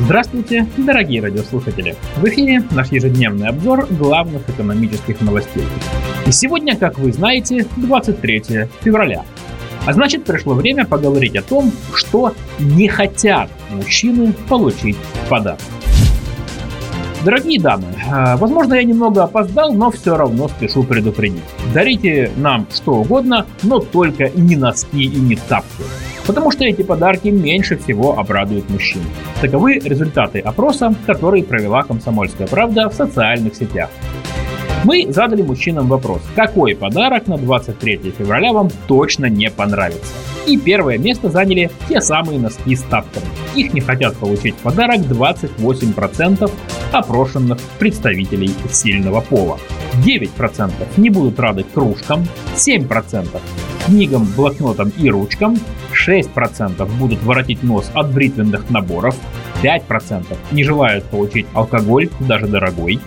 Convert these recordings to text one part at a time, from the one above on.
Здравствуйте, дорогие радиослушатели! В эфире наш ежедневный обзор главных экономических новостей. И сегодня, как вы знаете, 23 февраля. А значит, пришло время поговорить о том, что не хотят мужчины получить в подарок. Дорогие дамы, а, возможно, я немного опоздал, но все равно спешу предупредить. Дарите нам что угодно, но только не носки и не тапки. Потому что эти подарки меньше всего обрадуют мужчин. Таковы результаты опроса, который провела «Комсомольская правда» в социальных сетях. Мы задали мужчинам вопрос, какой подарок на 23 февраля вам точно не понравится. И первое место заняли те самые носки с тапками. Их не хотят получить в подарок 28% опрошенных представителей сильного пола. 9% не будут рады кружкам, 7% книгам, блокнотам и ручкам, 6% будут воротить нос от бритвенных наборов, 5% не желают получить алкоголь, даже дорогой,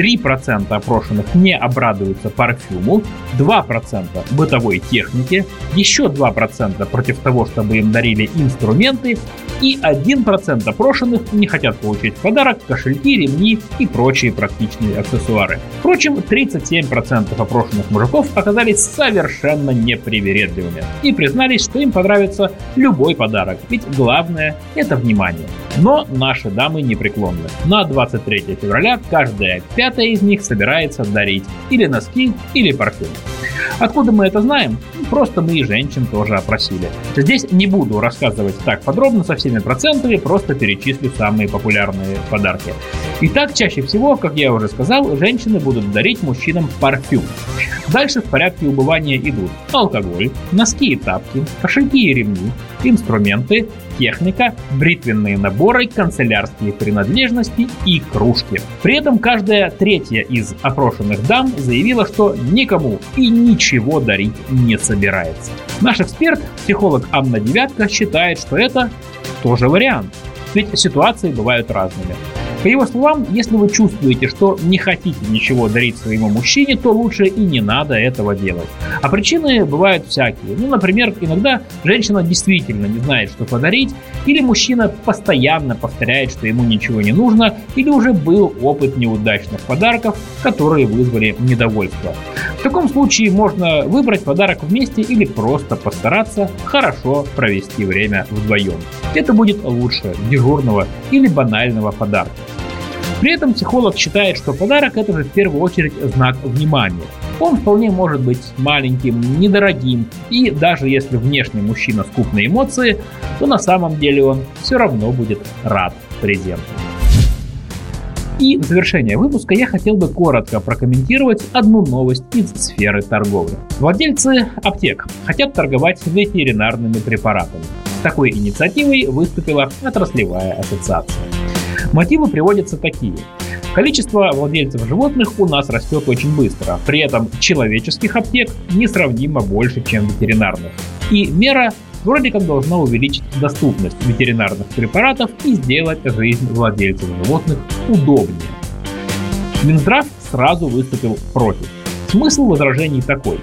3% опрошенных не обрадуются парфюму, 2% бытовой технике, еще 2% против того, чтобы им дарили инструменты, и 1% опрошенных не хотят получить в подарок кошельки, ремни и прочие практичные аксессуары. Впрочем, 37% опрошенных мужиков оказались совершенно непривередливыми и признались, что им понравится любой подарок, ведь главное – это внимание. Но наши дамы непреклонны. На 23 февраля каждая пятая из них собирается дарить или носки, или парфюм. Откуда мы это знаем? Просто мы и женщин тоже опросили. Здесь не буду рассказывать так подробно со всеми процентами, просто перечислю самые популярные подарки. Итак, чаще всего, как я уже сказал, женщины будут дарить мужчинам парфюм. Дальше в порядке убывания идут алкоголь, носки и тапки, кошельки и ремни, инструменты, техника, бритвенные наборы, канцелярские принадлежности и кружки. При этом каждая третья из опрошенных дам заявила, что никому и ничего дарить не собирается. Наш эксперт, психолог Анна Девятка, считает, что это тоже вариант. Ведь ситуации бывают разными. По его словам, если вы чувствуете, что не хотите ничего дарить своему мужчине, то лучше и не надо этого делать. А причины бывают всякие. Ну, например, иногда женщина действительно не знает, что подарить, или мужчина постоянно повторяет, что ему ничего не нужно, или уже был опыт неудачных подарков, которые вызвали недовольство. В таком случае можно выбрать подарок вместе или просто постараться хорошо провести время вдвоем. Это будет лучше дежурного или банального подарка. При этом психолог считает, что подарок это же в первую очередь знак внимания. Он вполне может быть маленьким, недорогим, и даже если внешне мужчина скуп на эмоции, то на самом деле он все равно будет рад презенту. И в завершение выпуска я хотел бы коротко прокомментировать одну новость из сферы торговли. Владельцы аптек хотят торговать ветеринарными препаратами. Такой инициативой выступила отраслевая ассоциация. Мотивы приводятся такие. Количество владельцев животных у нас растет очень быстро, при этом человеческих аптек несравнимо больше, чем ветеринарных. И мера вроде как должна увеличить доступность ветеринарных препаратов и сделать жизнь владельцев животных удобнее. Минздрав сразу выступил против. Смысл возражений такой.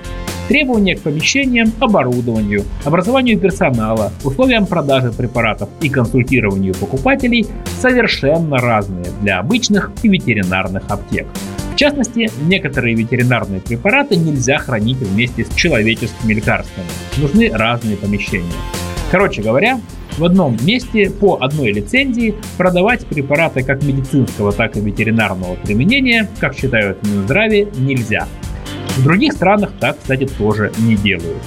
Требования к помещениям, оборудованию, образованию персонала, условиям продажи препаратов и консультированию покупателей совершенно разные для обычных и ветеринарных аптек. В частности, некоторые ветеринарные препараты нельзя хранить вместе с человеческими лекарствами. Нужны разные помещения. Короче говоря, в одном месте по одной лицензии продавать препараты как медицинского, так и ветеринарного применения, как считают Минздраве, нельзя. В других странах так, кстати, тоже не делают.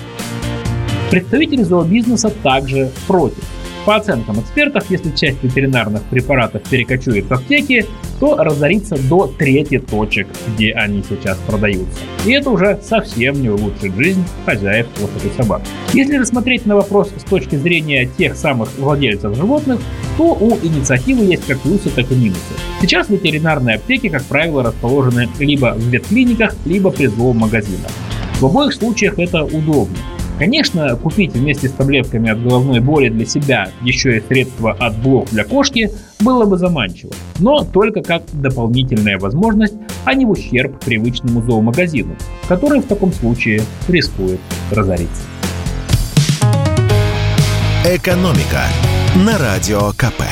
Представители зообизнеса также против. По оценкам экспертов, если часть ветеринарных препаратов перекочует в аптеки, то разорится до трети точек, где они сейчас продаются. И это уже совсем не улучшит жизнь хозяев кошек и собак. Если рассмотреть на вопрос с точки зрения тех самых владельцев животных, то у инициативы есть как плюсы, так и минусы. Сейчас ветеринарные аптеки, как правило, расположены либо в ветклиниках, либо при зоомагазинах. В обоих случаях это удобно. Конечно, купить вместе с таблетками от головной боли для себя еще и средства от блох для кошки было бы заманчиво, но только как дополнительная возможность, а не в ущерб привычному зоомагазину, который в таком случае рискует разориться. Экономика на радио КП.